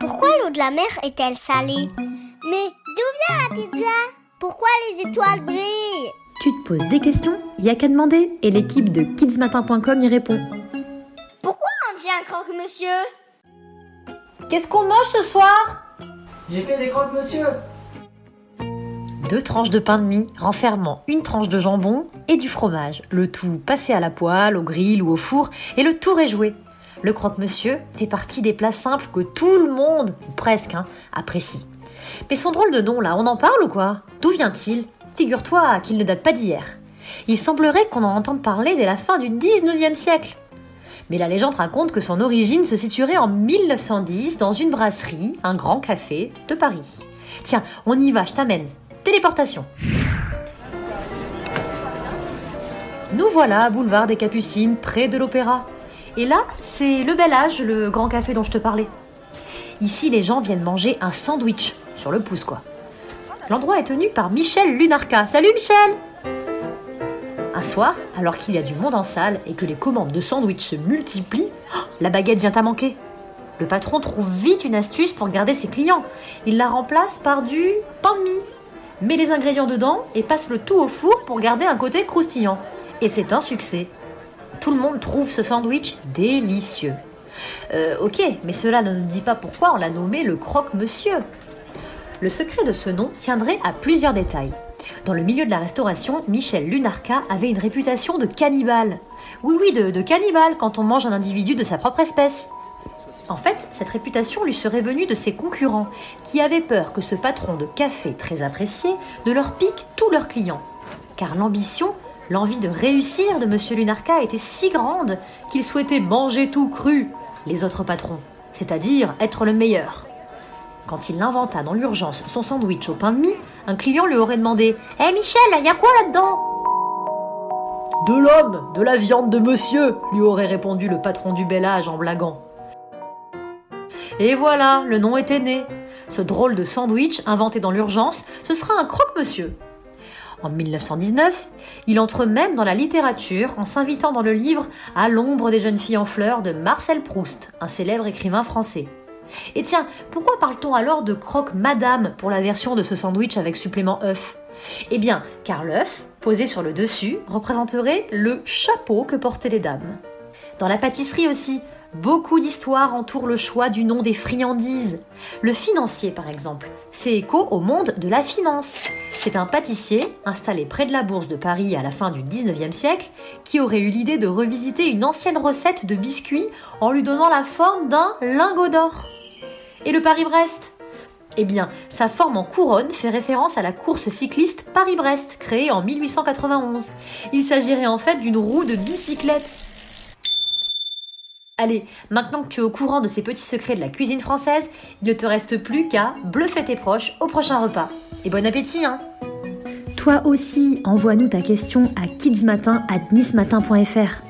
Pourquoi l'eau de la mer est-elle salée Mais d'où vient la pizza Pourquoi les étoiles brillent Tu te poses des questions Y a qu'à demander et l'équipe de kidsmatin.com y répond. Pourquoi on dit un croque-monsieur Qu'est-ce qu'on mange ce soir J'ai fait des croques, monsieur. Deux tranches de pain de mie renfermant une tranche de jambon et du fromage. Le tout passé à la poêle, au grill ou au four et le tour est joué. Le croque-monsieur fait partie des plats simples que tout le monde, ou presque, hein, apprécie. Mais son drôle de nom là, on en parle ou quoi? D'où vient-il? Figure-toi qu'il ne date pas d'hier. Il semblerait qu'on en entende parler dès la fin du 19e siècle. Mais la légende raconte que son origine se situerait en 1910 dans une brasserie, un grand café de Paris. Tiens, on y va, je t'amène. Téléportation. Nous voilà, boulevard des Capucines, près de l'Opéra. Et là, c'est le bel âge, le grand café dont je te parlais. Ici, les gens viennent manger un sandwich, sur le pouce quoi. L'endroit est tenu par Michel Lunarca. Salut Michel Un soir, alors qu'il y a du monde en salle et que les commandes de sandwich se multiplient, oh, la baguette vient à manquer. Le patron trouve vite une astuce pour garder ses clients. Il la remplace par du pain de mie met les ingrédients dedans et passe le tout au four pour garder un côté croustillant. Et c'est un succès. Tout le monde trouve ce sandwich délicieux. Euh, ok, mais cela ne nous dit pas pourquoi on l'a nommé le croque-monsieur. Le secret de ce nom tiendrait à plusieurs détails. Dans le milieu de la restauration, Michel Lunarca avait une réputation de cannibale. Oui, oui, de, de cannibale quand on mange un individu de sa propre espèce. En fait, cette réputation lui serait venue de ses concurrents, qui avaient peur que ce patron de café très apprécié ne leur pique tous leurs clients. Car l'ambition, l'envie de réussir de M. Lunarca était si grande qu'il souhaitait manger tout cru, les autres patrons, c'est-à-dire être le meilleur. Quand il inventa dans l'urgence son sandwich au pain de mie, un client lui aurait demandé Hé Michel, il y a quoi là-dedans? De l'homme, de la viande de monsieur, lui aurait répondu le patron du bel âge en blaguant. Et voilà, le nom était né. Ce drôle de sandwich inventé dans l'urgence, ce sera un croque-monsieur. En 1919, il entre même dans la littérature en s'invitant dans le livre À l'ombre des jeunes filles en fleurs de Marcel Proust, un célèbre écrivain français. Et tiens, pourquoi parle-t-on alors de croque madame pour la version de ce sandwich avec supplément œuf? Eh bien, car l'œuf, posé sur le dessus, représenterait le chapeau que portaient les dames. Dans la pâtisserie aussi, Beaucoup d'histoires entourent le choix du nom des friandises. Le financier, par exemple, fait écho au monde de la finance. C'est un pâtissier, installé près de la bourse de Paris à la fin du 19e siècle, qui aurait eu l'idée de revisiter une ancienne recette de biscuits en lui donnant la forme d'un lingot d'or. Et le Paris-Brest? Eh bien, sa forme en couronne fait référence à la course cycliste Paris-Brest, créée en 1891. Il s'agirait en fait d'une roue de bicyclette Allez, maintenant que tu es au courant de ces petits secrets de la cuisine française, il ne te reste plus qu'à bluffer tes proches au prochain repas. Et bon appétit, hein Toi aussi, envoie-nous ta question à kidsmatin@nismatin.fr.